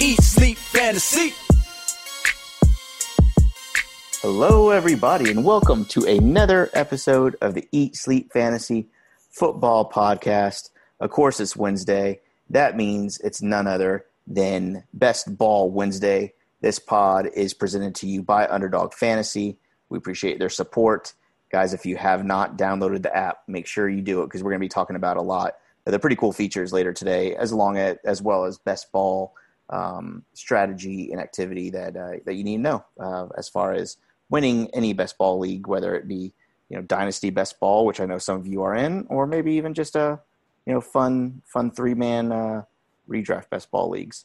Eat, sleep, fantasy. Hello, everybody, and welcome to another episode of the Eat Sleep Fantasy Football Podcast. Of course, it's Wednesday. That means it's none other than Best Ball Wednesday. This pod is presented to you by Underdog Fantasy. We appreciate their support. Guys, if you have not downloaded the app, make sure you do it because we're going to be talking about a lot of the pretty cool features later today, as long as, as well as best ball um, strategy and activity that uh, that you need to know uh, as far as winning any best ball league, whether it be you know dynasty best ball, which I know some of you are in, or maybe even just a you know fun fun three man uh, redraft best ball leagues.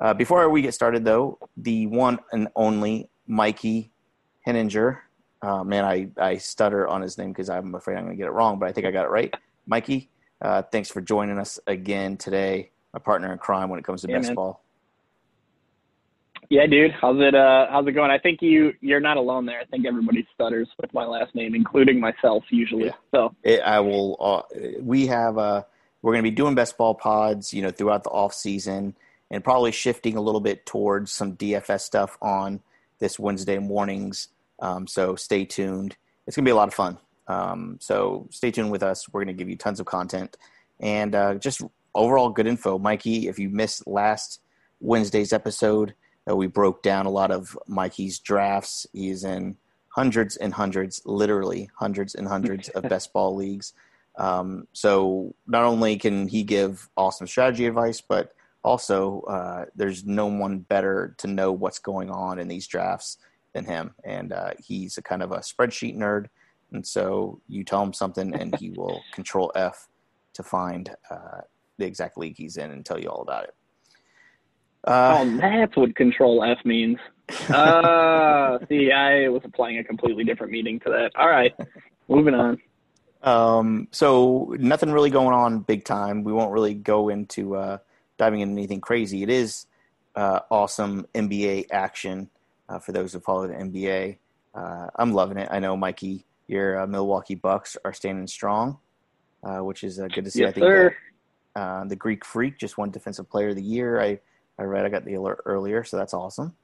Uh, before we get started, though, the one and only Mikey Henninger. Uh, man, I, I stutter on his name because I'm afraid I'm going to get it wrong, but I think I got it right. Mikey, uh, thanks for joining us again today, my partner in crime when it comes to Yeah, best man. ball. Yeah, dude. How's it uh how's it going? I think you you're not alone there. I think everybody stutters with my last name, including myself usually. Yeah. So It, I will. Uh, we have. Uh, we're going to be doing best ball pods, you know, throughout the off season, and probably shifting a little bit towards some DFS stuff on this Wednesday mornings. Um, so stay tuned. It's going to be a lot of fun. Um, so stay tuned with us. We're going to give you tons of content and uh, just overall good info. Mikey, if you missed last Wednesday's episode, we broke down a lot of Mikey's drafts. He's in hundreds and hundreds, literally hundreds and hundreds of best ball leagues. Um, so not only can he give awesome strategy advice, but also uh, there's no one better to know what's going on in these drafts than him. And uh, he's a kind of a spreadsheet nerd. And so you tell him something, and he will control F to find uh, the exact league he's in and tell you all about it. Uh, oh, that's what Control F means. Uh, see, I was applying a completely different meaning to that. All right, moving on. Um, so nothing really going on big time. We won't really go into uh, diving into anything crazy. It is uh, awesome NBA action uh, for those who follow the NBA. Uh, I'm loving it. I know Mikey, your uh, Milwaukee Bucks are standing strong, uh, which is uh, good to see. I think that, uh, the Greek Freak just won Defensive Player of the Year. I I read I got the alert earlier, so that's awesome.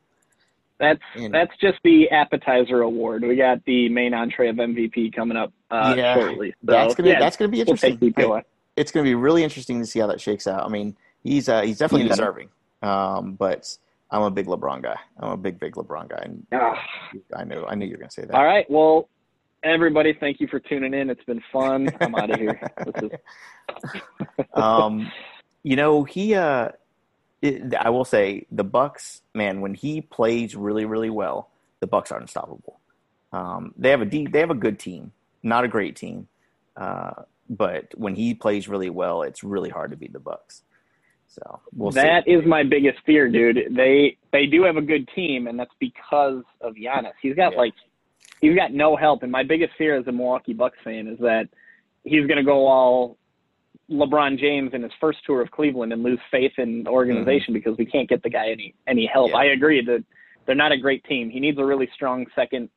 That's And- that's just the appetizer award. We got the main entree of MVP coming up uh, Yeah, shortly. So, that's gonna yeah, that's gonna be we'll interesting. take DPOY. it's going to be really interesting to see how that shakes out. I mean, he's uh, he's definitely Yeah. deserving, um, but I'm a big LeBron guy. I'm a big big LeBron guy, and Ah. I knew I knew you were going to say that. All right. Well, everybody, thank you for tuning in. It's been fun. I'm out of here. Is um, you know, he. Uh, it, I will say the Bucks, man. When he plays really really well, the Bucks are unstoppable. Um, they have a deep, they have a good team, not a great team, uh, but when he plays really well, it's really hard to beat the Bucks. So we'll see. That is my biggest fear, dude. They they do have a good team, and that's because of Giannis. He's got Yeah. like he's got no help, and my biggest fear as a Milwaukee Bucks fan is that he's going to go all LeBron James in his first tour of Cleveland and lose faith in the organization because we can't get the guy any any help. Mm-hmm. Yeah. I agree that they're not a great team. He needs a really strong second,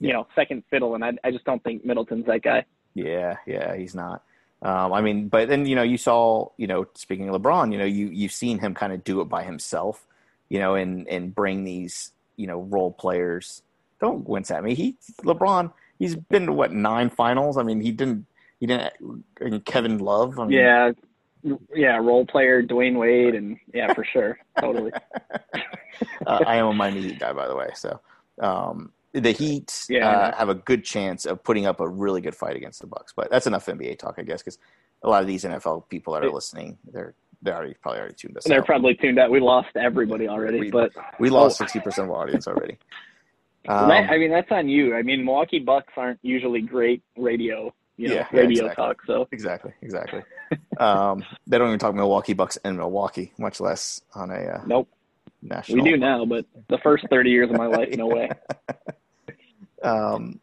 you Yeah. know, second fiddle, and I I just don't think Middleton's that guy. Yeah, yeah, he's not. Um, I mean, but then you know, you saw, you know, speaking of LeBron, you know, you you've seen him kind of do it by himself, you know, and and bring these, you know, role players. Don't wince at me. He LeBron, he's been to what nine finals. I mean, he didn't, he didn't. And Kevin Love. I mean, Yeah, yeah, role player Dwyane Wade, and yeah, for sure, totally. uh, I am a Miami Heat guy, by the way. So um, the Heat Yeah, uh, have a good chance of putting up a really good fight against the Bucks. But that's enough NBA talk, I guess, because a lot of these NFL people that are listening, they're they're already probably already tuned us They're out. probably tuned out. We lost everybody already, We- but we lost sixty percent of our audience already. Um, that, I mean that's on you. I mean Milwaukee Bucks aren't usually great radio, you know, Yeah, yeah, radio exactly. talk. So exactly, exactly. um, they don't even talk Milwaukee Bucks in Milwaukee, much less on a uh, nope. national. We do now, but the first 30 years of my life, no way. Um,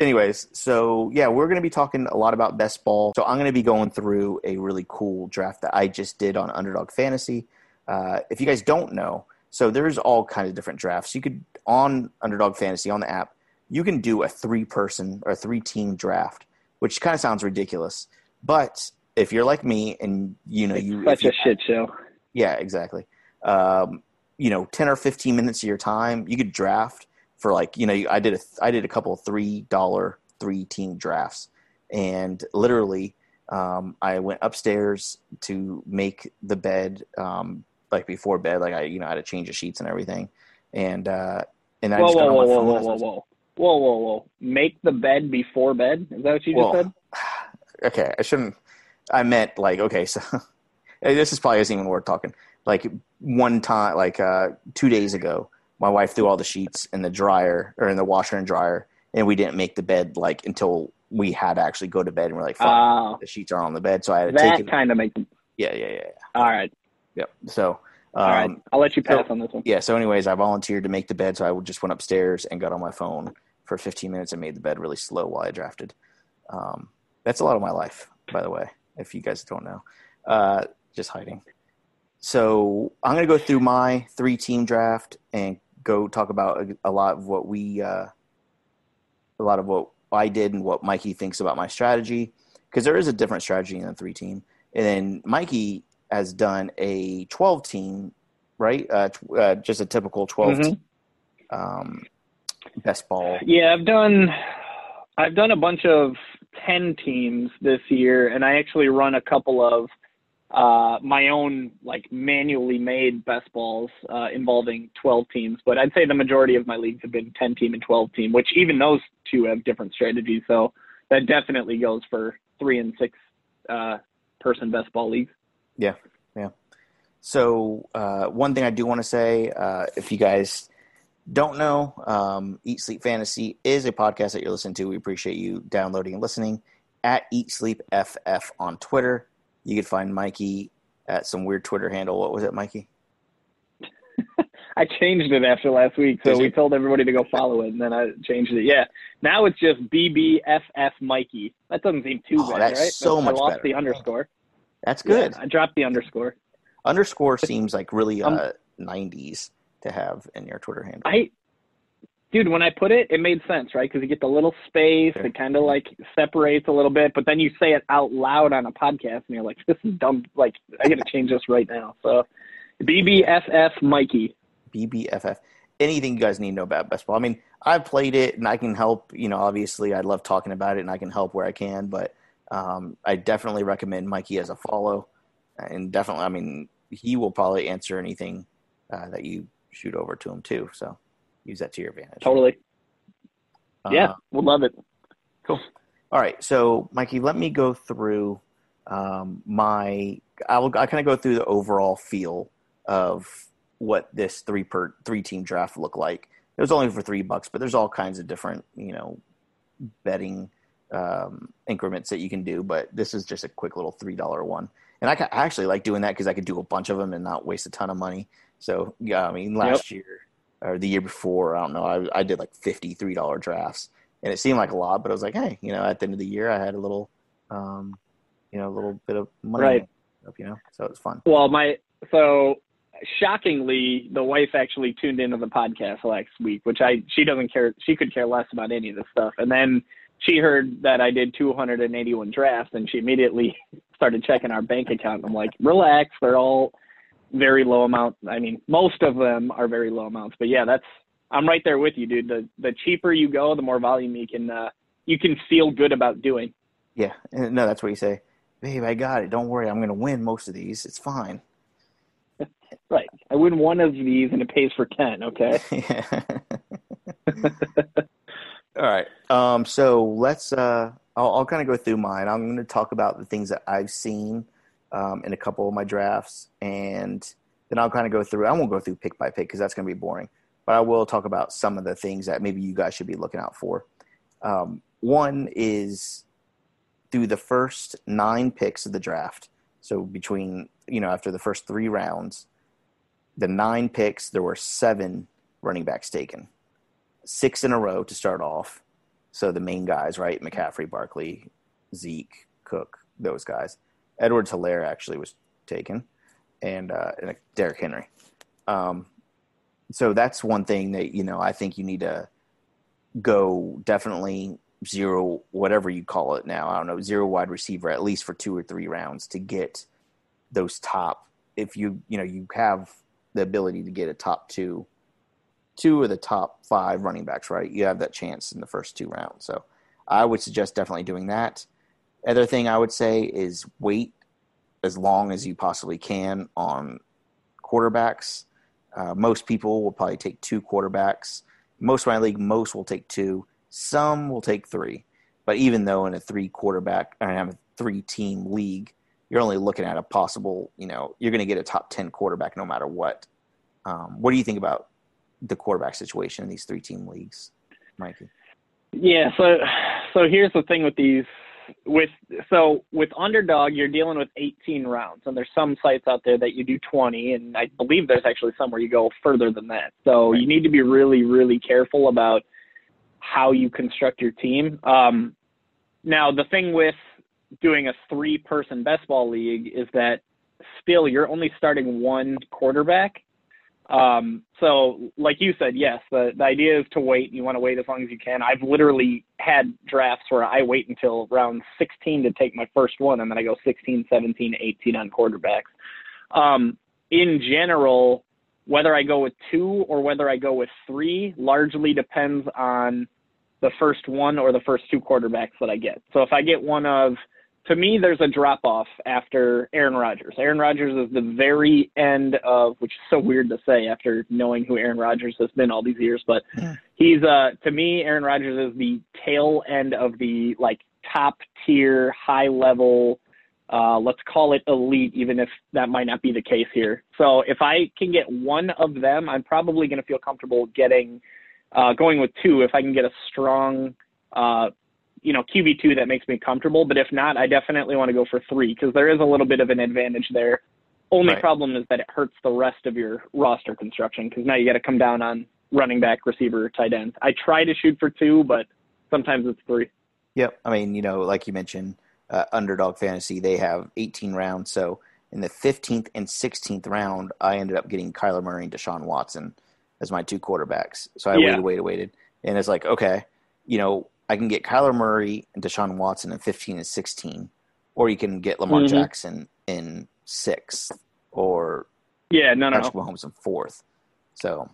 anyways, so yeah, we're going to be talking a lot about best ball. So I'm going to be going through a really cool draft that I just did on Underdog Fantasy. Uh, if you guys don't know, so there's all kinds of different drafts. You could on Underdog Fantasy on the app, you can do a three person or three team draft, which kind of sounds ridiculous. But if you're like me and you know you Such you a shit show. yeah, exactly. Um, you know, ten or fifteen minutes of your time, you could draft for like you know. I did a I did a couple of three dollar three team drafts, and literally, um, I went upstairs to make the bed, um, like before bed, like I you know I had to change the sheets and everything, and uh, and I Whoa, just whoa, whoa, whoa, whoa, whoa, whoa. Whoa, whoa, whoa. Make the bed before bed? Is that what you just Well, said? okay, I shouldn't. I meant like okay, so this is probably isn't even worth talking. Like one time, like uh, two days ago, my wife threw all the sheets in the dryer or in the washer and dryer, and we didn't make the bed like until we had to actually go to bed, and we're like, "Fuck, Oh, the sheets are on the bed," so I had to take that kind of makes Yeah, yeah, yeah, yeah. All right. Yep. So, um, All right. I'll let you pass so- on this one. yeah. So, anyways, I volunteered to make the bed, so I just went upstairs and got on my phone for 15 minutes and made the bed really slow while I drafted. Um, that's a lot of my life, by the way, if you guys don't know. Uh, just hiding. So I'm going to go through my three team draft and go talk about a, a lot of what we, uh, a lot of what I did and what Mikey thinks about my strategy, because there is a different strategy in a three team. And then Mikey has done a 12 team, right? Uh, tw- uh, just a typical 12 Mhm. team, um, best ball. Yeah, I've done I've done a bunch of ten teams this year, and I actually run a couple of uh, my own like manually made best balls uh, involving twelve teams. But I'd say the majority of my leagues have been ten team and twelve team, which even those two have different strategies. So that definitely goes for three and six uh, person best ball leagues. Yeah, yeah. So uh, one thing I do want to say, uh, if you guys don't know, um, Eat Sleep Fantasy is a podcast that you're listening to. We appreciate you downloading and listening at Eat Sleep FF on Twitter. You can find Mikey at some weird Twitter handle. What was it, Mikey? I changed it after last week, so Did you? we told everybody to go follow it, and then I changed it. Yeah, now it's just BBFF Mikey. That doesn't seem too Oh, bad, that's right? so I much lost better. the underscore. That's good. Yeah, I dropped the underscore. Underscore seems like really Um, uh, 90s to have in your Twitter handle. I, dude, when I put it, it made sense, right? Because you get the little space, Sure. it kind of like separates a little bit, but then you say it out loud on a podcast, and you're like, "This is dumb." Like, I got to change this right now. So, BBFF Mikey. BBFF. Anything you guys need to know about best ball? I mean, I've played it and I can help. You know, obviously, I love talking about it and I can help where I can. But um, I definitely recommend Mikey as a follow, and definitely, I mean, he will probably answer anything uh, that you shoot over to him too. So use that to your advantage. Totally. Uh, Yeah, we'll love it. Cool. All right, so Mikey, let me go through um, my. I will. I kind of go through the overall feel of what this three per three team draft looked like. It was only for three bucks, but there's all kinds of different you know betting um, increments that you can do. But this is just a quick little three dollar one, and I, I actually like doing that because I could do a bunch of them and not waste a ton of money. So yeah, I mean last year or the year before, I don't know, I, I did like fifty three dollar drafts and it seemed like a lot, but I was like, hey, you know, at the end of the year, I had a little, um, you know, a little bit of money, Right. up, you know, so it was fun. Well, my so shockingly, the wife actually tuned into the podcast last week, which I she doesn't care. She could care less about any of this stuff. And then she heard that I did 281 drafts, and she immediately started checking our bank account. I'm like, relax, they're all very low amount. I mean, most of them are very low amounts. But yeah, that's I'm right there with you, dude. The the cheaper you go, the more volume you can uh, you can feel good about doing. Yeah, no, that's what you say, babe. I got it. Don't worry, I'm going to win most of these. It's fine. Right. I win one of these, and it pays for ten. Okay. yeah. All right. Um, so let's. Uh, I'll, I'll kind of go through mine. I'm going to talk about the things that I've seen um, in a couple of my drafts, and then I'll kind of go through. I won't go through pick by pick because that's going to be boring. But I will talk about some of the things that maybe you guys should be looking out for. Um, one is through the first nine picks of the draft. So between you know after the first three rounds, the nine picks, there were seven running backs taken, six in a row to start off. So the main guys, right? McCaffrey, Barkley, Zeke, Cook, those guys. Edwards Helaire actually was taken, and, uh, and Derrick Henry. Um, so that's one thing that you know I think you need to go definitely zero, whatever you call it now. I don't know, zero wide receiver at least for two or three rounds to get those top. If you you know you have the ability to get a top two, two of the top five running backs, right? You have that chance in the first two rounds. So I would suggest definitely doing that. Other thing I would say is wait as long as you possibly can on quarterbacks. Uh, most people will probably take two quarterbacks. Most of my league, most will take two. Some will take three. But even though in a three quarterback, I have a three team league, you're only looking at a possible, you know, you're going to get a top 10 quarterback no matter what. Um, what do you think about the quarterback situation in these three team leagues, Mikey? Yeah, so so here's the thing with these with so with underdog you're dealing with 18 rounds and there's some sites out there that you do 20 and i believe there's actually some where you go further than that so right. you need to be really really careful about how you construct your team um, now the thing with doing a three person best ball league is that still you're only starting one quarterback um, so, like you said, yes, the, the idea is to wait. You want to wait as long as you can. I've literally had drafts where I wait until round 16 to take my first one, and then I go 16, 17, 18 on quarterbacks. Um, in general, whether I go with two or whether I go with three largely depends on the first one or the first two quarterbacks that I get. So if I get one of to me, there's a drop off after Aaron Rodgers. Aaron Rodgers is the very end of, which is so weird to say after knowing who Aaron Rodgers has been all these years, but yeah. he's uh to me, Aaron Rodgers is the tail end of the like top tier, high level. Uh, let's call it elite, even if that might not be the case here. So if I can get one of them, I'm probably going to feel comfortable getting uh, going with two if I can get a strong uh, you know QB two that makes me comfortable. But if not, I definitely want to go for three because there is a little bit of an advantage there. Only right. problem is that it hurts the rest of your roster construction because now you got to come down on running back, receiver, tight end. I try to shoot for two, but sometimes it's three. Yep. I mean, you know, like you mentioned, uh, underdog fantasy, they have 18 rounds. So in the 15th and 16th round, I ended up getting Kyler Murray and Deshaun Watson as my two quarterbacks. So I yeah. waited, waited, waited. And it's like, okay, you know, I can get Kyler Murray and Deshaun Watson in 15 and 16, or you can get Lamar mm-hmm. Jackson in sixth, or yeah, no, no, Patrick Mahomes in fourth. So,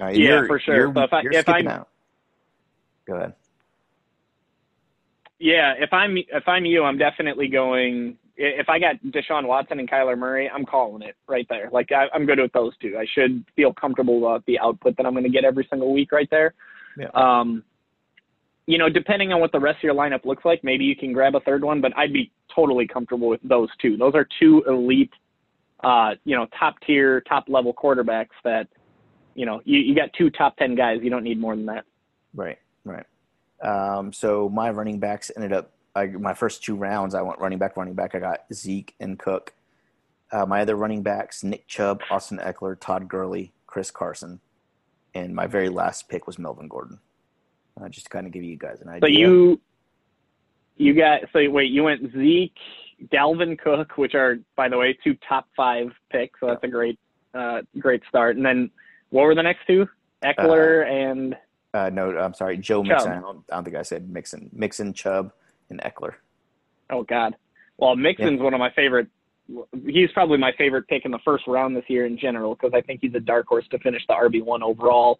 uh, yeah, for sure. So if I if I'm out. go ahead. Yeah, if I'm if I'm you, I'm definitely going. If I got Deshaun Watson and Kyler Murray, I'm calling it right there. Like I, am good with those two. I should feel comfortable about the output that I'm going to get every single week right there. Yeah. Um, you know, depending on what the rest of your lineup looks like, maybe you can grab a third one, but I'd be totally comfortable with those two. Those are two elite, uh, you know, top tier, top level quarterbacks that, you know, you, you got two top 10 guys. You don't need more than that. Right, right. Um, so my running backs ended up, I, my first two rounds, I went running back, running back. I got Zeke and Cook. Uh, my other running backs, Nick Chubb, Austin Ekeler, Todd Gurley, Chris Carson. And my very last pick was Melvin Gordon uh, just to kind of give you guys an idea. But you you got so wait, you went Zeke, Dalvin Cook, which are by the way two top five picks, so that's a great uh, great start. And then what were the next two? Ekeler uh, and uh, no, I'm sorry, Joe Chubb. Mixon. I don't, I don't, think I said Mixon. Mixon, Chubb, and Ekeler. Oh God. Well, Mixon's yeah. one of my favorite. He's probably my favorite pick in the first round this year in general because I think he's a dark horse to finish the RB one overall.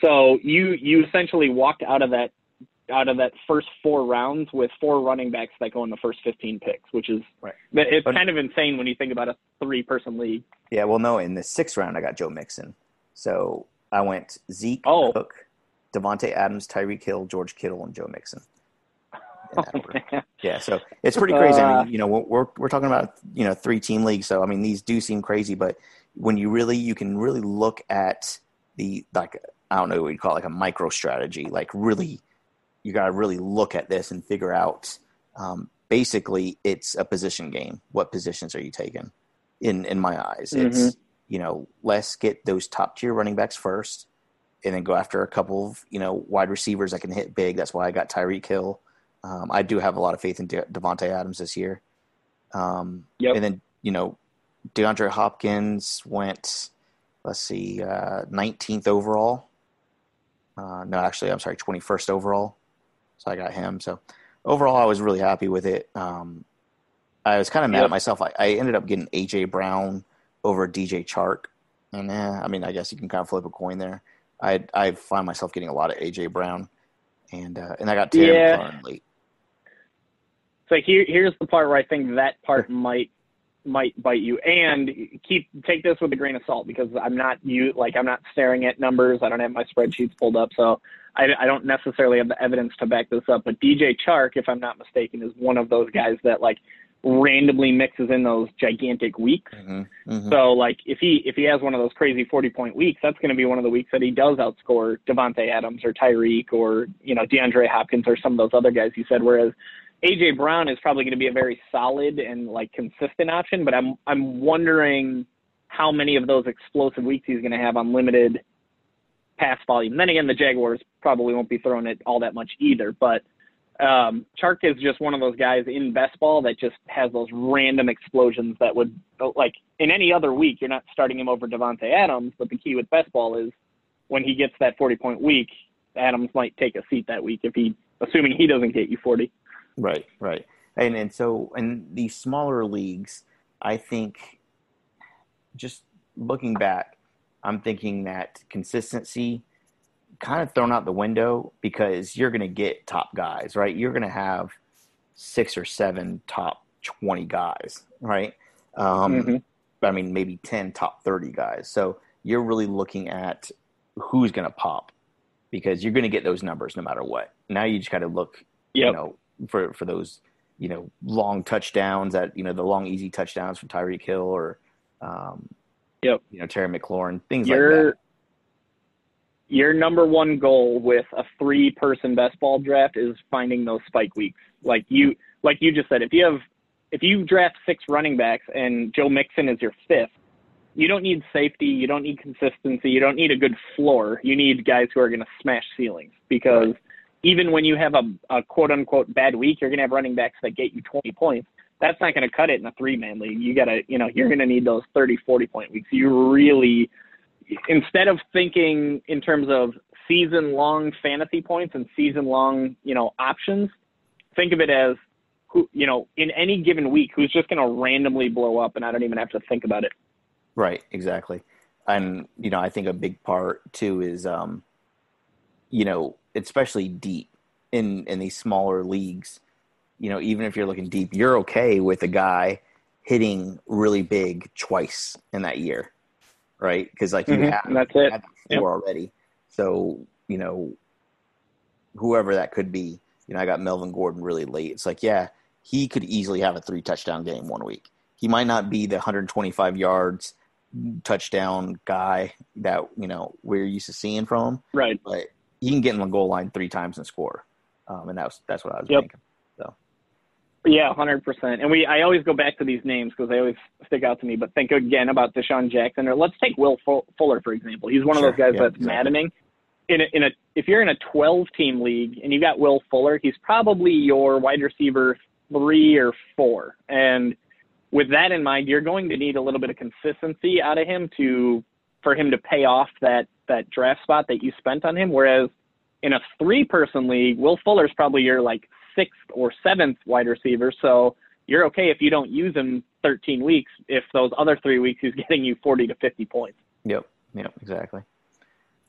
So you you essentially walked out of that out of that first four rounds with four running backs that go in the first 15 picks, which is right. it's but, kind of insane when you think about a three person league. Yeah, well, no, in the sixth round I got Joe Mixon, so I went Zeke, oh. Cook, Davante Adams, Tyreek Hill, George Kittle, and Joe Mixon. Oh, yeah, so it's pretty crazy. I mean, uh, you know, we're we're talking about you know three team leagues, so I mean these do seem crazy, but when you really you can really look at the like I don't know what you call it, like a micro strategy. Like really, you got to really look at this and figure out. Um, basically, it's a position game. What positions are you taking? In in my eyes, mm-hmm. it's you know, let's get those top tier running backs first, and then go after a couple of you know wide receivers that can hit big. That's why I got Tyreek Hill. Um, I do have a lot of faith in De- Davante Adams this year. Um, Yep. And then you know, DeAndre Hopkins went, let's see, uh, 19th overall. Uh, no, actually, I'm sorry, 21st overall. So I got him. So overall, I was really happy with it. Um, I was kind of mad Yep. at myself. I, I ended up getting AJ Brown over DJ Chark, and eh, I mean, I guess you can kind of flip a coin there. I I find myself getting a lot of AJ Brown, and uh, and I got Terry Yeah. McLaurin late. So here, here's the part where I think that part might might bite you. And keep take this with a grain of salt because I'm not you like I'm not staring at numbers. I don't have my spreadsheets pulled up, so I, I don't necessarily have the evidence to back this up. But DJ Chark, if I'm not mistaken, is one of those guys that like randomly mixes in those gigantic weeks. Mm-hmm. Mm-hmm. So like if he if he has one of those crazy forty point weeks, that's going to be one of the weeks that he does outscore Davante Adams or Tyreek or you know DeAndre Hopkins or some of those other guys you said. Whereas AJ Brown is probably going to be a very solid and like consistent option, but I'm I'm wondering how many of those explosive weeks he's going to have on limited pass volume. Then again, the Jaguars probably won't be throwing it all that much either, but. Um, Chark is just one of those guys in best ball that just has those random explosions that would like in any other week you're not starting him over Davante Adams, but the key with best ball is when he gets that 40 point week, Adams might take a seat that week if he assuming he doesn't get you 40. Right, right. And and so in these smaller leagues, I think just looking back, I'm thinking that consistency kind of thrown out the window because you're going to get top guys, right? You're going to have six or seven top 20 guys, right? Um, Mhm. I mean, maybe 10 top 30 guys. So you're really looking at who's going to pop because you're going to get those numbers no matter what. Now you just got to look, you know, for, for those, you know, long touchdowns that, you know, the long, easy touchdowns from Tyreek Hill or, um, Yep. you know, Terry McLaurin, things like Your that. your number one goal with a three person best ball draft is finding those spike weeks. Like you like you just said, if you have if you draft six running backs and Joe Mixon is your fifth, you don't need safety, you don't need consistency, you don't need a good floor. You need guys who are going to smash ceilings because even when you have a, a quote unquote bad week, you're going to have running backs that get you 20 points. That's not going to cut it in a three man league. You got to, you know, you're going to need those 30, 40 point weeks. You really, instead of thinking in terms of season long fantasy points and season long, you know, options, think of it as who, you know, in any given week, who's just going to randomly blow up and I don't even have to think about it. Right, exactly. And you know, I think a big part too is um you know, especially deep in in these smaller leagues, you know, even if you're looking deep, you're okay with a guy hitting really big twice in that year. Right? Cuz like you Mhm, have that's you it. that four already. So, you know, whoever that could be, you know, I got Melvin Gordon really late. It's like, yeah, he could easily have a three touchdown game one week. He might not be the 125 yards touchdown guy that you know we're used to seeing from him, Right. but he can get in the goal line three times and score. Um, and that was that's what I was Yep. thinking. Yeah, hundred percent. And we, I always go back to these names because they always stick out to me. But think again about DeSean Jackson, or let's take Will Fuller for example. He's one Sure, of those guys yeah, that's exactly. maddening. In a, in a, if you're in a 12 team league and you've got Will Fuller, he's probably your wide receiver three or four. And with that in mind, you're going to need a little bit of consistency out of him to, for him to pay off that that draft spot that you spent on him. Whereas in a three person league, Will Fuller's probably your like sixth or seventh wide receiver. So you're okay if you don't use him 13 weeks. If those other three weeks he's getting you 40 to 50 points. Yep, yep, exactly.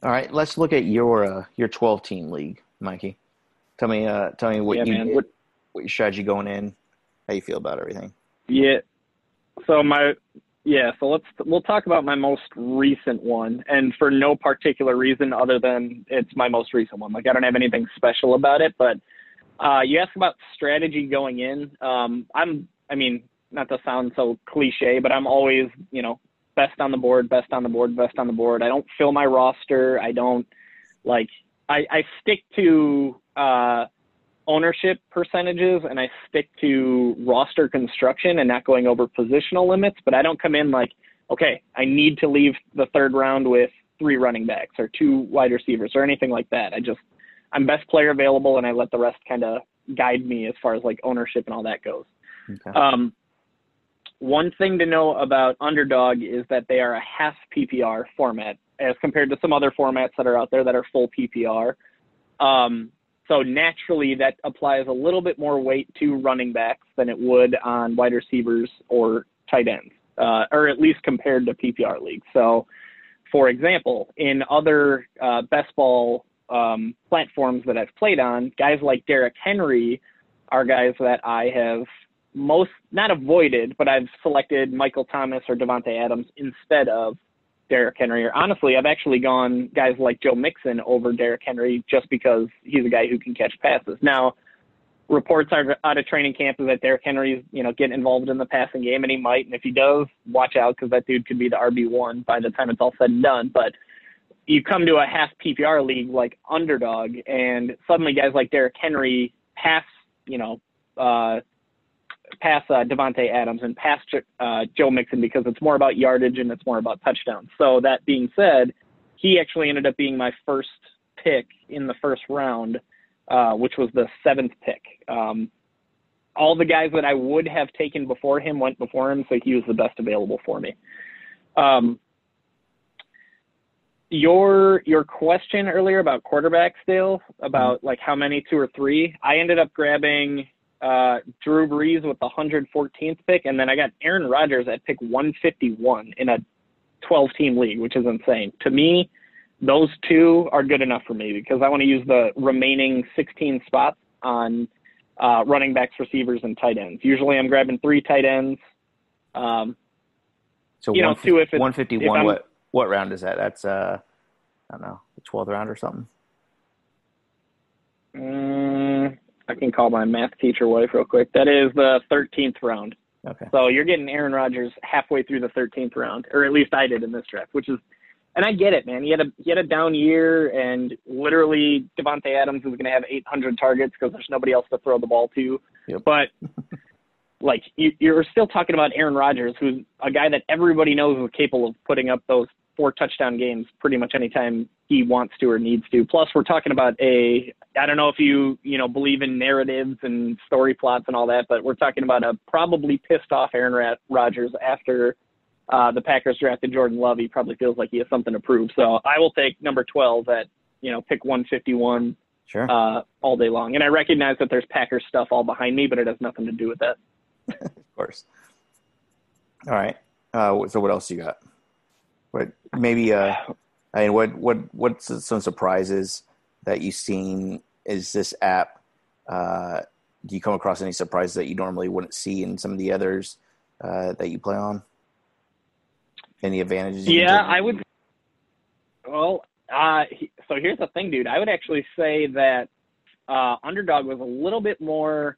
All right, let's look at your uh, your 12 team league, Mikey. Tell me, uh, tell me what yeah, you man. did, What, what your strategy going in, how you feel about everything. yeah. So my yeah. So let's we'll talk about my most recent one, and for no particular reason other than it's my most recent one. Like I don't have anything special about it, but uh, you asked about strategy going in. Um, I'm. I mean, not to sound so cliche, but I'm always you know best on the board, best on the board, best on the board. I don't fill my roster. I don't like. I, I stick to uh, ownership percentages and I stick to roster construction and not going over positional limits. But I don't come in like okay, I need to leave the third round with three running backs or two wide receivers or anything like that. I just I'm best player available, and I let the rest kind of guide me as far as like ownership and all that goes. Okay. Um, one thing to know about Underdog is that they are a half PPR format as compared to some other formats that are out there that are full PPR. Um, so naturally, that applies a little bit more weight to running backs than it would on wide receivers or tight ends, uh, or at least compared to PPR leagues. So, for example, in other uh, best ball um, platforms that I've played on, guys like Derrick Henry are guys that I have most not avoided, but I've selected Michael Thomas or Davante Adams instead of Derrick Henry. Or honestly, I've actually gone guys like Joe Mixon over Derrick Henry just because he's a guy who can catch passes. Now, reports are out of training camp is that Derrick Henry's you know getting involved in the passing game, and he might. And if he does, watch out because that dude could be the RB one by the time it's all said and done. But you come to a half PPR league like underdog, and suddenly guys like Derrick Henry pass you know. Uh, pass uh, Davante Adams and pass uh, Joe Mixon because it's more about yardage and it's more about touchdowns. So that being said, he actually ended up being my first pick in the first round, uh, which was the seventh pick. Um, all the guys that I would have taken before him went before him, so he was the best available for me. Um, your your question earlier about quarterbacks, Dale, about mm-hmm. like how many, two or three. I ended up grabbing uh, Drew Brees with the 114th pick, and then I got Aaron Rodgers at pick 151 in a 12 team league, which is insane. To me, those two are good enough for me because I want to use the remaining 16 spots on uh, running backs, receivers, and tight ends. Usually I'm grabbing three tight ends. Um, so you know, two if 151, what, what round is that? That's, uh, I don't know, the 12th round or something? Mm, I can call my math teacher wife real quick. That is the 13th round. Okay. So you're getting Aaron Rodgers halfway through the 13th round, or at least I did in this draft, which is, and I get it, man. He had a he had a down year, and literally Davante Adams is going to have 800 targets because there's nobody else to throw the ball to. Yep. But like you, you're still talking about Aaron Rodgers, who's a guy that everybody knows is capable of putting up those four touchdown games pretty much anytime he wants to or needs to. Plus, we're talking about a I don't know if you you know believe in narratives and story plots and all that, but we're talking about a probably pissed off Aaron Rodgers after uh, the Packers drafted Jordan Love. He probably feels like he has something to prove. So I will take number 12 at you know pick 151 sure. uh, all day long. And I recognize that there's Packers stuff all behind me, but it has nothing to do with that. of course. All right. Uh, so what else you got? What maybe uh, I mean, what what what's some surprises that you've seen? Is this app? Uh, do you come across any surprises that you normally wouldn't see in some of the others uh, that you play on? Any advantages? Yeah, I would. Well, uh, so here's the thing, dude. I would actually say that uh, Underdog was a little bit more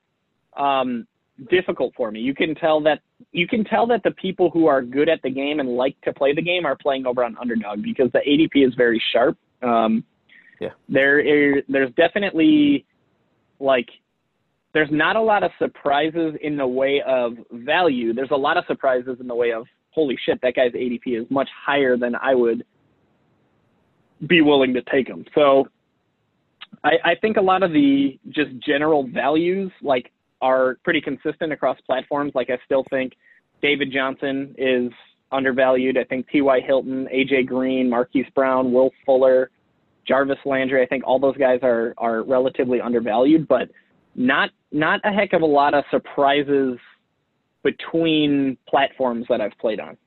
um, difficult for me. You can tell that you can tell that the people who are good at the game and like to play the game are playing over on underdog because the ADP is very sharp. Um, yeah, there is there's definitely like there's not a lot of surprises in the way of value. There's a lot of surprises in the way of holy shit, that guy's ADP is much higher than I would be willing to take him. So I, I think a lot of the just general values, like are pretty consistent across platforms. Like I still think David Johnson is undervalued. I think T.Y. Hilton, A.J. Green, Marquise Brown, Will Fuller, Jarvis Landry. I think all those guys are are relatively undervalued, but not not a heck of a lot of surprises between platforms that I've played on.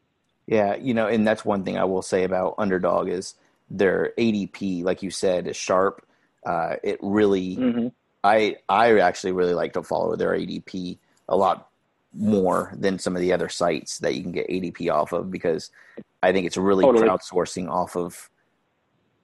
Yeah, you know, and that's one thing I will say about Underdog is their ADP, like you said, is sharp. Uh, it really mm-hmm. I I actually really like to follow their ADP a lot more than some of the other sites that you can get ADP off of because I think it's really totally. crowdsourcing off of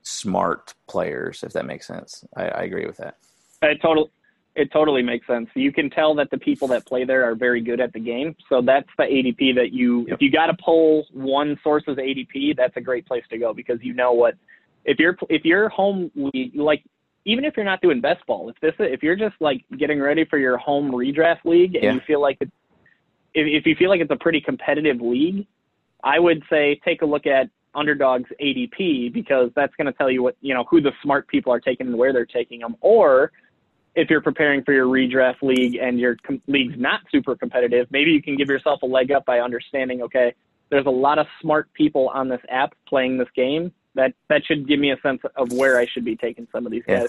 smart players, if that makes sense. I, I agree with that. It totally it totally makes sense. You can tell that the people that play there are very good at the game. So that's the ADP that you yep. if you got to pull one source's ADP, that's a great place to go because you know what if you're if your home like even if you're not doing best ball, if this if you're just like getting ready for your home redraft league and yeah. you feel like it, if if you feel like it's a pretty competitive league, I would say take a look at underdog's ADP because that's going to tell you what you know who the smart people are taking and where they're taking them. Or if you're preparing for your redraft league and your com- league's not super competitive, maybe you can give yourself a leg up by understanding, okay, there's a lot of smart people on this app playing this game. That that should give me a sense of where I should be taking some of these Yeah. guys.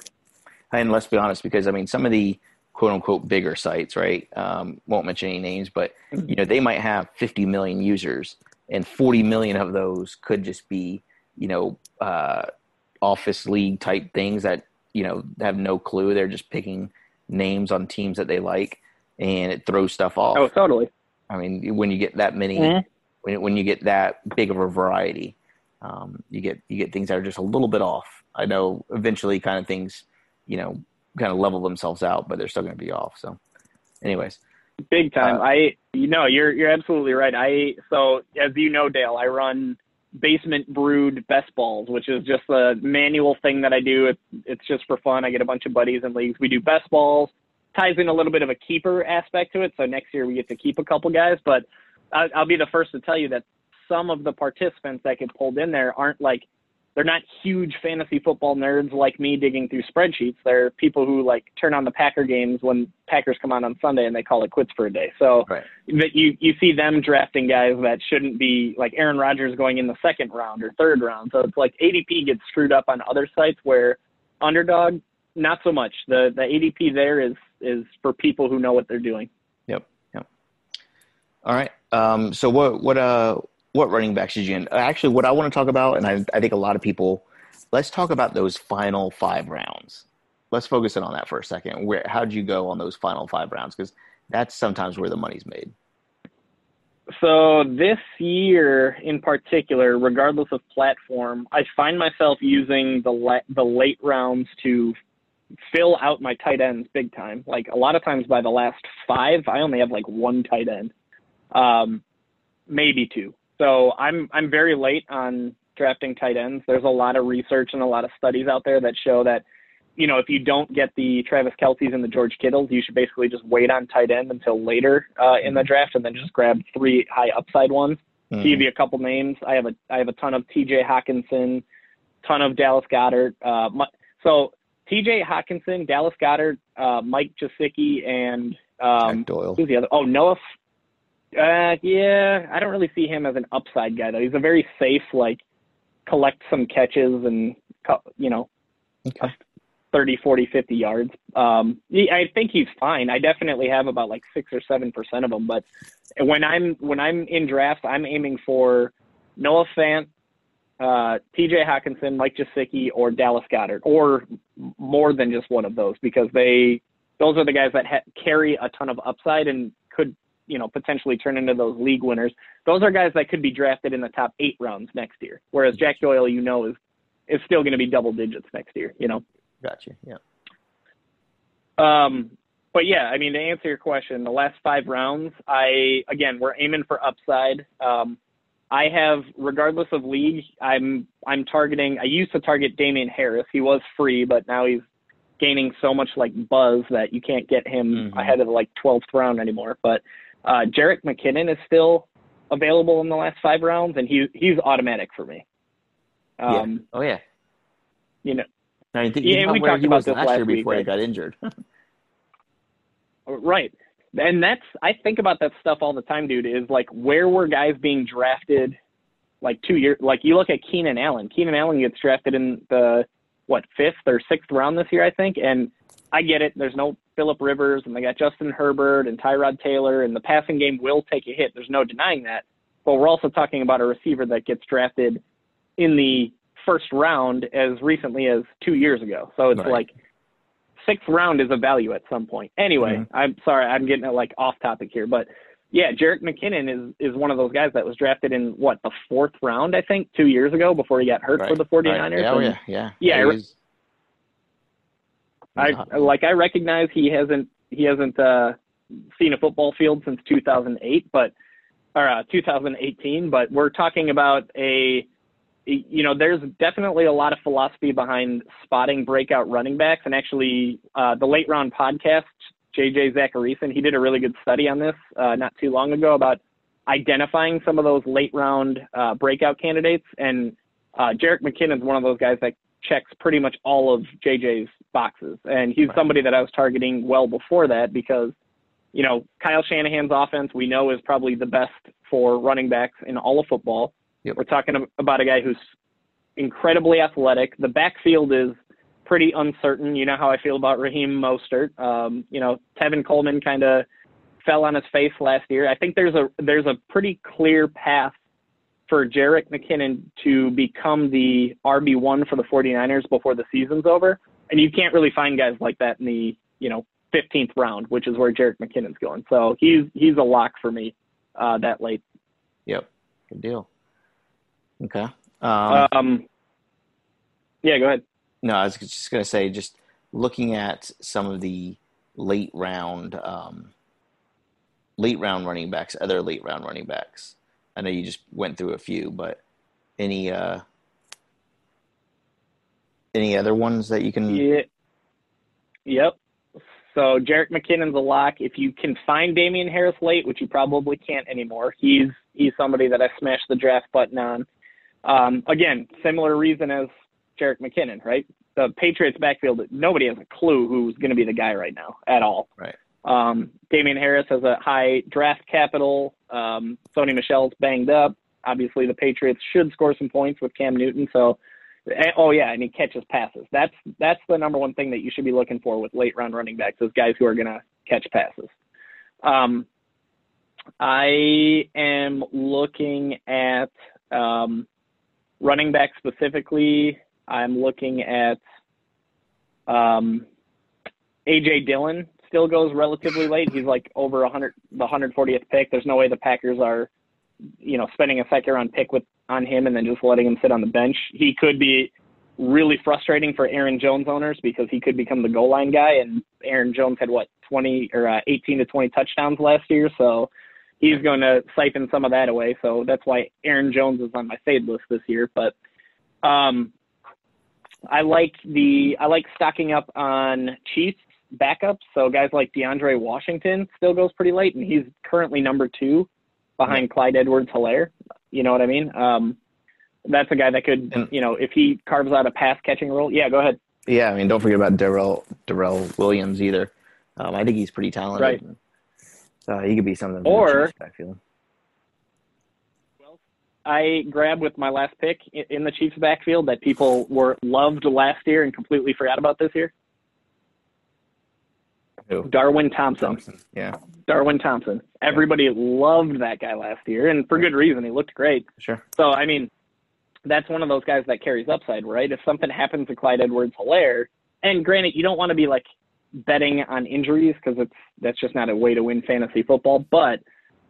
And let's be honest, because I mean, some of the quote unquote bigger sites, right? Um, won't mention any names, but you know, they might have 50 million users, and 40 million of those could just be, you know, uh, office league type things that you know have no clue. They're just picking names on teams that they like, and it throws stuff off. Oh, totally. I mean, when you get that many, Mhm. when when you get that big of a variety, um, you get you get things that are just a little bit off. I know eventually, kind of things, you know, kind of level themselves out, but they're still going to be off. So, anyways, Big time. Uh, I you know you're you're absolutely right. I so as you know, Dale, I run basement brewed best balls, which is just a manual thing that I do. It's it's just for fun. I get a bunch of buddies in leagues. We do best balls. Ties in a little bit of a keeper aspect to it. So next year we get to keep a couple guys, but I, I'll be the first to tell you that some of the participants that get pulled in there aren't like they're not huge fantasy football nerds like me digging through spreadsheets. They're people who like turn on the Packer games when Packers come on on Sunday and they call it quits for a day. So right, that you you see them drafting guys that shouldn't be like Aaron Rodgers going in the second round or third round. So it's like ADP gets screwed up on other sites where underdog not so much. The the ADP there is is for people who know what they're doing. yep, yep. All right. Um, so what what uh what running backs did you in? Actually, what I want to talk about, and I I think a lot of people, let's talk about those final five rounds. Let's focus in on that for a second. Where how would you go on those final five rounds? Because that's sometimes where the money's made. So this year in particular, regardless of platform, I find myself using the la- the late rounds to fill out my tight ends big time. Like a lot of times by the last five, I only have like one tight end, um, maybe two. So I'm I'm very late on drafting tight ends. There's a lot of research and a lot of studies out there that show that you know, if you don't get the Travis Kelce's and the George Kittles, you should basically just wait on tight end until later uh, in the draft, and then just grab three high upside ones. Mhm. To give you a couple names, I have a I have a ton of T.J. Hockenson, ton of Dallas Goedert. Uh, Mi- so T.J. Hockenson, Dallas Goedert, uh, Mike Gesicki, and um, Doyle. who's the other? Oh, Noah. Uh, yeah, I don't really see him as an upside guy though. He's a very safe, like collect some catches and you know Okay. 30, 40, 50 yards. Um, I think he's fine. I definitely have about like six or seven percent of them. But when I'm when I'm in drafts, I'm aiming for Noah Fant, uh, T.J. Hockenson, Mike Gesicki, or Dallas Goedert, or more than just one of those, because they those are the guys that ha- carry a ton of upside and could you know potentially turn into those league winners. Those are guys that could be drafted in the top eight rounds next year. Whereas Jack Doyle, you know, is is still going to be double digits next year. You know. Gotcha. Yeah. Um, but yeah, I mean, to answer your question, the last five rounds, I again, we're aiming for upside. Um, I have, regardless of league, I'm I'm targeting. I used to target Damien Harris. He was free, but now he's gaining so much like buzz that you can't get him Mhm. ahead of like 12th round anymore. But uh, Jerick McKinnon is still available in the last five rounds, and he he's automatic for me. Um, Oh yeah. You know, I mean, think Yeah, about we where talked he about was this last last year week, before he got injured. Right. And that's I think about that stuff all the time, dude, is like where were guys being drafted like two years like you look at Keenan Allen. Keenan Allen gets drafted in the what, fifth or sixth round this year, I think. And I get it, there's no Philip Rivers and they got Justin Herbert and Tyrod Taylor and the passing game will take a hit. There's no denying that. But we're also talking about a receiver that gets drafted in the first round as recently as two years ago. So it's Right. like sixth round is a value at some point. Anyway, Mhm. I'm sorry, I'm getting like off topic here, but yeah, Jerick McKinnon is is one of those guys that was drafted in what the fourth round, I think, two years ago before he got hurt for the 49ers. Right. Yeah, oh, yeah, yeah. Yeah, he I I like I recognize he hasn't he hasn't uh, seen a football field since 2008, but or uh, 2018. But we're talking about a you know there's definitely a lot of philosophy behind spotting breakout running backs, and actually uh, the late round podcast, JJ Zachariason, he did a really good study on this uh, not too long ago about identifying some of those late round uh, breakout candidates. And uh, Jerick McKinnon's one of those guys that checks pretty much all of JJ's boxes. And he's right. somebody that I was targeting well before that because, you know, Kyle Shanahan's offense we know is probably the best for running backs in all of football. Yep. We're talking about a guy who's incredibly athletic. The backfield is pretty uncertain. You know how I feel about Raheem Mostert. Um, you know, Tevin Coleman kind of fell on his face last year. I think there's a there's a pretty clear path for Jerick McKinnon to become the RB1 for the 49ers before the season's over. And you can't really find guys like that in the, you know, 15th round, which is where Jerick McKinnon's going. So he's he's a lock for me uh, that late. Yep. Good deal. Okay. Um, um, yeah, go ahead. No, I was just going to say, just looking at some of the late round, um, late round running backs, other late round running backs. I know you just went through a few, but any uh, any other ones that you can? Yeah. Yep. So Jerick McKinnon's a lock. If you can find Damien Harris late, which you probably can't anymore, he's he's somebody that I smashed the draft button on. Um, again, similar reason as Jerick McKinnon, right? The Patriots backfield, nobody has a clue who's going to be the guy right now at all. Right. Um, Damien Harris has a high draft capital. Um, Sony Michel's banged up. Obviously, the Patriots should score some points with Cam Newton. So, oh yeah, and he catches passes. That's that's the number one thing that you should be looking for with late round running backs is guys who are to catch passes. Um, I am looking at um, running back specifically. I'm looking at um, AJ Dillon still goes relatively late. He's like over 100, the 140th pick. There's no way the Packers are, you know, spending a second round pick with on him and then just letting him sit on the bench. He could be really frustrating for Aaron Jones owners because he could become the goal line guy. And Aaron Jones had what 20 or uh, 18 to 20 touchdowns last year, so he's going to siphon some of that away. So that's why Aaron Jones is on my fade list this year. But um, I like the I like stocking up on Chiefs backups. So guys like DeAndre Washington still goes pretty late, and he's currently number two behind Clyde Edwards-Helaire. You know what I mean? Um, that's a guy that could, you know, if he carves out a pass catching role. Yeah, go ahead. Yeah, I mean, don't forget about Darrel Darrell Williams either. Um, I think he's pretty talented. Right. So he could be something. Or backfield. Well, I grabbed with my last pick in the Chiefs backfield that people were loved last year and completely forgot about this year. Who? Darwin Thompson. Thompson. Yeah. Darwin Thompson. Everybody yeah. loved that guy last year, and for good reason. He looked great. Sure. So, I mean, that's one of those guys that carries upside, right? If something happens to Clyde Edwards-Helaire, and granted, you don't want to be like betting on injuries because it's that's just not a way to win fantasy football. But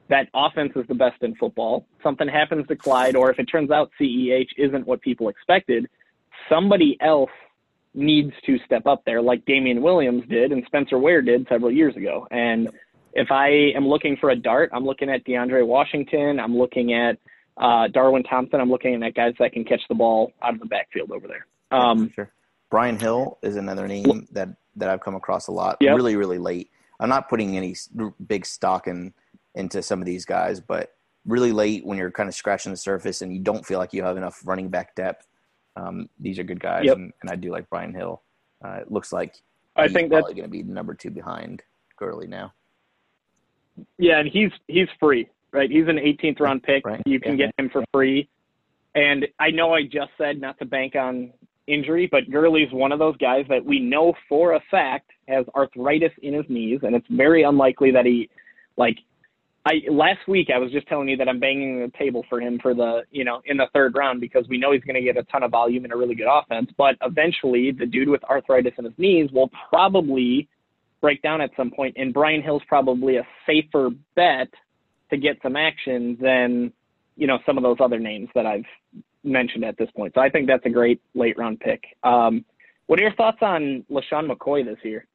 that offense is the best in football. Something happens to Clyde, or if it turns out CEH isn't what people expected, somebody else needs to step up there, like Damien Williams did and Spencer Ware did several years ago. And if I am looking for a dart, I'm looking at DeAndre Washington. I'm looking at uh, Darwin Thompson. I'm looking at guys that can catch the ball out of the backfield over there. Um, sure. Brian Hill is another name that that I've come across a lot. Yep. Really, really late. I'm not putting any big stock in into some of these guys, but really late when you're kind of scratching the surface and you don't feel like you have enough running back depth um, these are good guys, yep. and, and, I do like Brian Hill. Uh, it looks like I think that's going to be number two behind Gurley now. Yeah, and he's he's free, right? He's an 18th round pick. Right. You can yeah. get him for free. And I know I just said not to bank on injury, but Gurley's one of those guys that we know for a fact has arthritis in his knees, and it's very unlikely that he like I last week I was just telling you that I'm banging the table for him for the you know in the third round because we know he's going to get a ton of volume and a really good offense. But eventually, the dude with arthritis in his knees will probably break down at some point, and Brian Hill's probably a safer bet to get some action than you know some of those other names that I've mentioned at this point. So I think that's a great late round pick. Um, what are your thoughts on LeSean McCoy this year?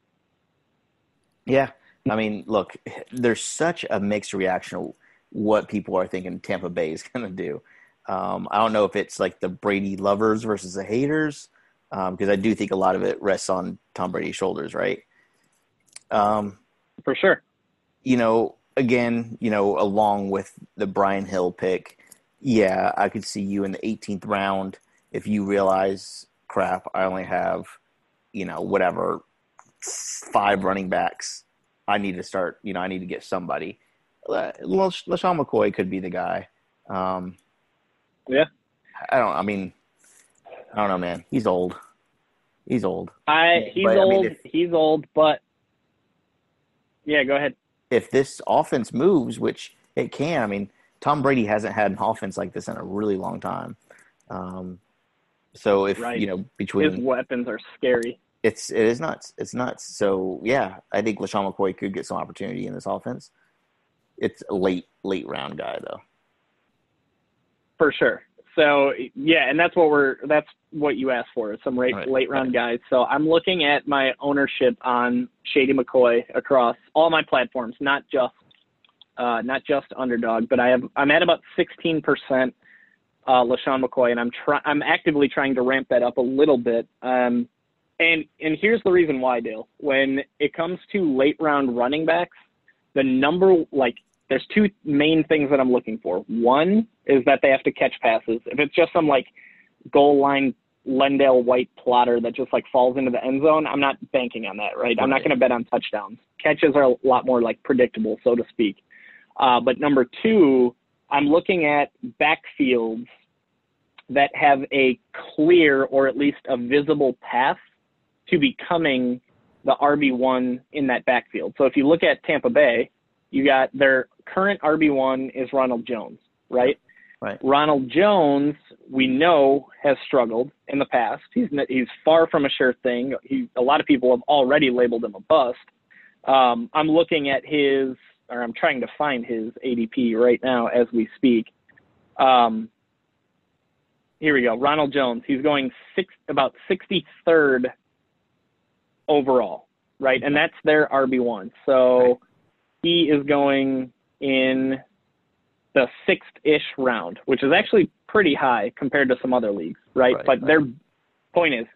Yeah, I mean, look, there's such a mixed reaction of what people are thinking Tampa Bay is going to do. Um, I don't know if it's like the Brady lovers versus the haters, because um, I do think a lot of it rests on Tom Brady's shoulders, right? Um, For sure. You know, again, you know, along with the Brian Hill pick, yeah, I could see you in the 18th round if you realize, crap, I only have, you know, whatever, five running backs. I need to start, you know, I need to get somebody. LeSean McCoy could be the guy. Um, yeah. I don't, I mean, I don't know, man. He's old. He's old. I he's but, old. I mean, if, he's old, but yeah, go ahead. If this offense moves, which it can, I mean, Tom Brady hasn't had an offense like this in a really long time. Um, so if right. you know between his weapons are scary. It's it is nuts. It's nuts. So yeah, I think LeSean McCoy could get some opportunity in this offense. It's a late late round guy though. For sure. So yeah, and that's what we're that's what you asked for, some late right. late round right. guys. So I'm looking at my ownership on Shady McCoy across all my platforms, not just uh, not just underdog, but I have I'm at about 16 percent uh, LeSean McCoy, and I'm try I'm actively trying to ramp that up a little bit. Um, and and here's the reason why, Dale. When it comes to late round running backs, the number like there's two main things that I'm looking for. One is that they have to catch passes. If it's just some like goal line LenDale White plotter that just like falls into the end zone, I'm not banking on that, right? I'm not going to bet on touchdowns. Catches are a lot more like predictable, so to speak. Uh, but number two, I'm looking at backfields that have a clear or at least a visible path to becoming the RB1 in that backfield. So if you look at Tampa Bay, you got their current RB1 is Ronald Jones, right? Right. Ronald Jones, we know, has struggled in the past. He's he's far from a sure thing. He, a lot of people have already labeled him a bust. Um, I'm looking at his, or I'm trying to find his ADP right now as we speak. Um, here we go. Ronald Jones. He's going six, about 63rd overall, right? And that's their RB1. So right. he is going in the sixth ish round, which is actually pretty high compared to some other leagues, right? right but right. their point is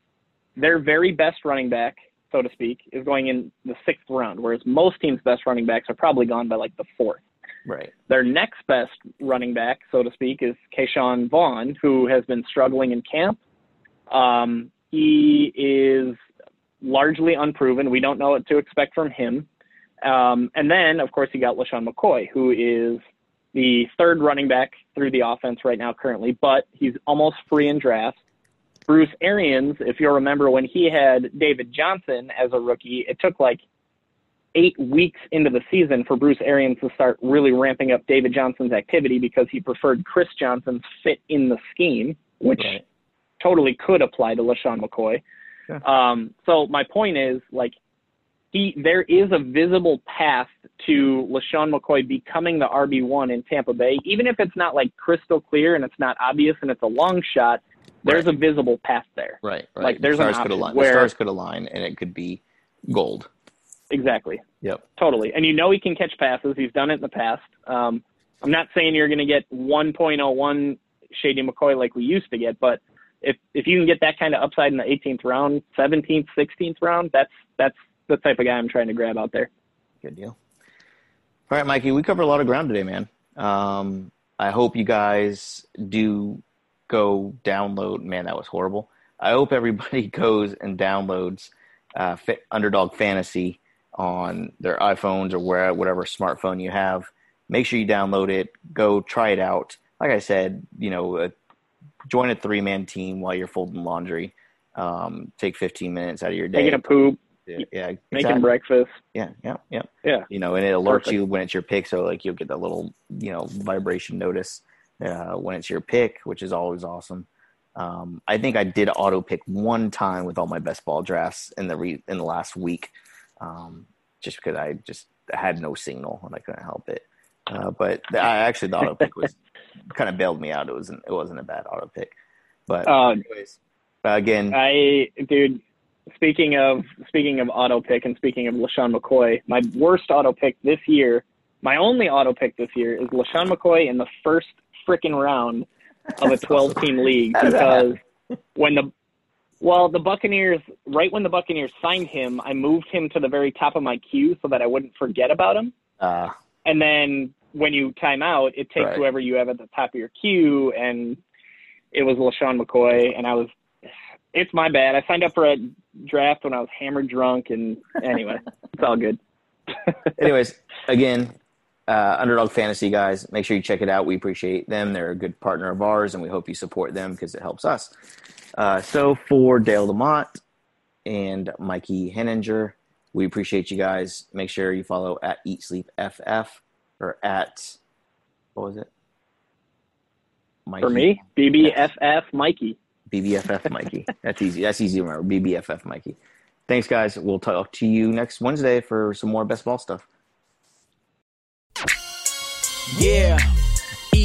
their very best running back, so to speak, is going in the sixth round, whereas most teams' best running backs are probably gone by like the fourth. Right. Their next best running back, so to speak, is Ke'Shawn Vaughn, who has been struggling in camp. Um, he is largely unproven. We don't know what to expect from him. Um, and then, of course, you got LeSean McCoy, who is the third running back through the offense right now currently, but he's almost free in draft. Bruce Arians, if you'll remember when he had David Johnson as a rookie, it took like eight weeks into the season for Bruce Arians to start really ramping up David Johnson's activity because he preferred Chris Johnson's fit in the scheme, which right. totally could apply to LeSean McCoy. Um, so my point is like he there is a visible path to LeSean McCoy becoming the RB one in Tampa Bay, even if it's not like crystal clear and it's not obvious and it's a long shot. There's right. a visible path there. Right, right. Like there's the stars an could align. Where, the stars could align, and it could be gold. Exactly. Yep. Totally. And you know he can catch passes. He's done it in the past. Um, I'm not saying you're going to get 1.01 Shady McCoy like we used to get, but if if you can get that kind of upside in the 18th round, 17th, 16th round, that's that's the type of guy I'm trying to grab out there. Good deal. All right, Mikey, we covered a lot of ground today, man. Um, I hope you guys do go download. Man, that was horrible. I hope everybody goes and downloads uh, Underdog Fantasy on their iPhones or where whatever smartphone you have. Make sure you download it. Go try it out. Like I said, you know, join a three man team while you're folding laundry. Um, take 15 minutes out of your day. Taking a poop. Yeah, yeah making breakfast. Yeah, yeah, yeah. Yeah. You know, and it alerts Perfect. you when it's your pick, so like you'll get that little, you know, vibration notice uh, when it's your pick, which is always awesome. Um, I think I did auto pick one time with all my best ball drafts in the re- in the last week, um, just because I just had no signal and I couldn't help it. Uh, but the, I actually the auto pick was kind of bailed me out. It wasn't it wasn't a bad auto pick, but uh, anyways, again, I dude. Speaking of speaking of auto pick and speaking of LeSean McCoy, my worst auto pick this year, my only auto pick this year is LeSean McCoy in the first freaking round of a 12 team league because when the well, the Buccaneers, right when the Buccaneers signed him, I moved him to the very top of my queue so that I wouldn't forget about him. Uh, and then when you time out, it takes Right. whoever you have at the top of your queue, and it was LeSean McCoy, and I was. It's my bad. I signed up for a draft when I was hammered drunk, and anyway, it's all good. Anyways, again, uh, Underdog Fantasy guys, make sure you check it out. We appreciate them. They're a good partner of ours, and we hope you support them because it helps us. Uh, so for Dale Lamont and Mikey Henninger, we appreciate you guys. Make sure you follow at Eat Sleep FF or at what was it? Mikey, For me, BBFF Mikey. BBFF Mikey. That's easy. That's easy to remember. BBFF Mikey. Thanks, guys. We'll talk to you next Wednesday for some more best ball stuff. Yeah.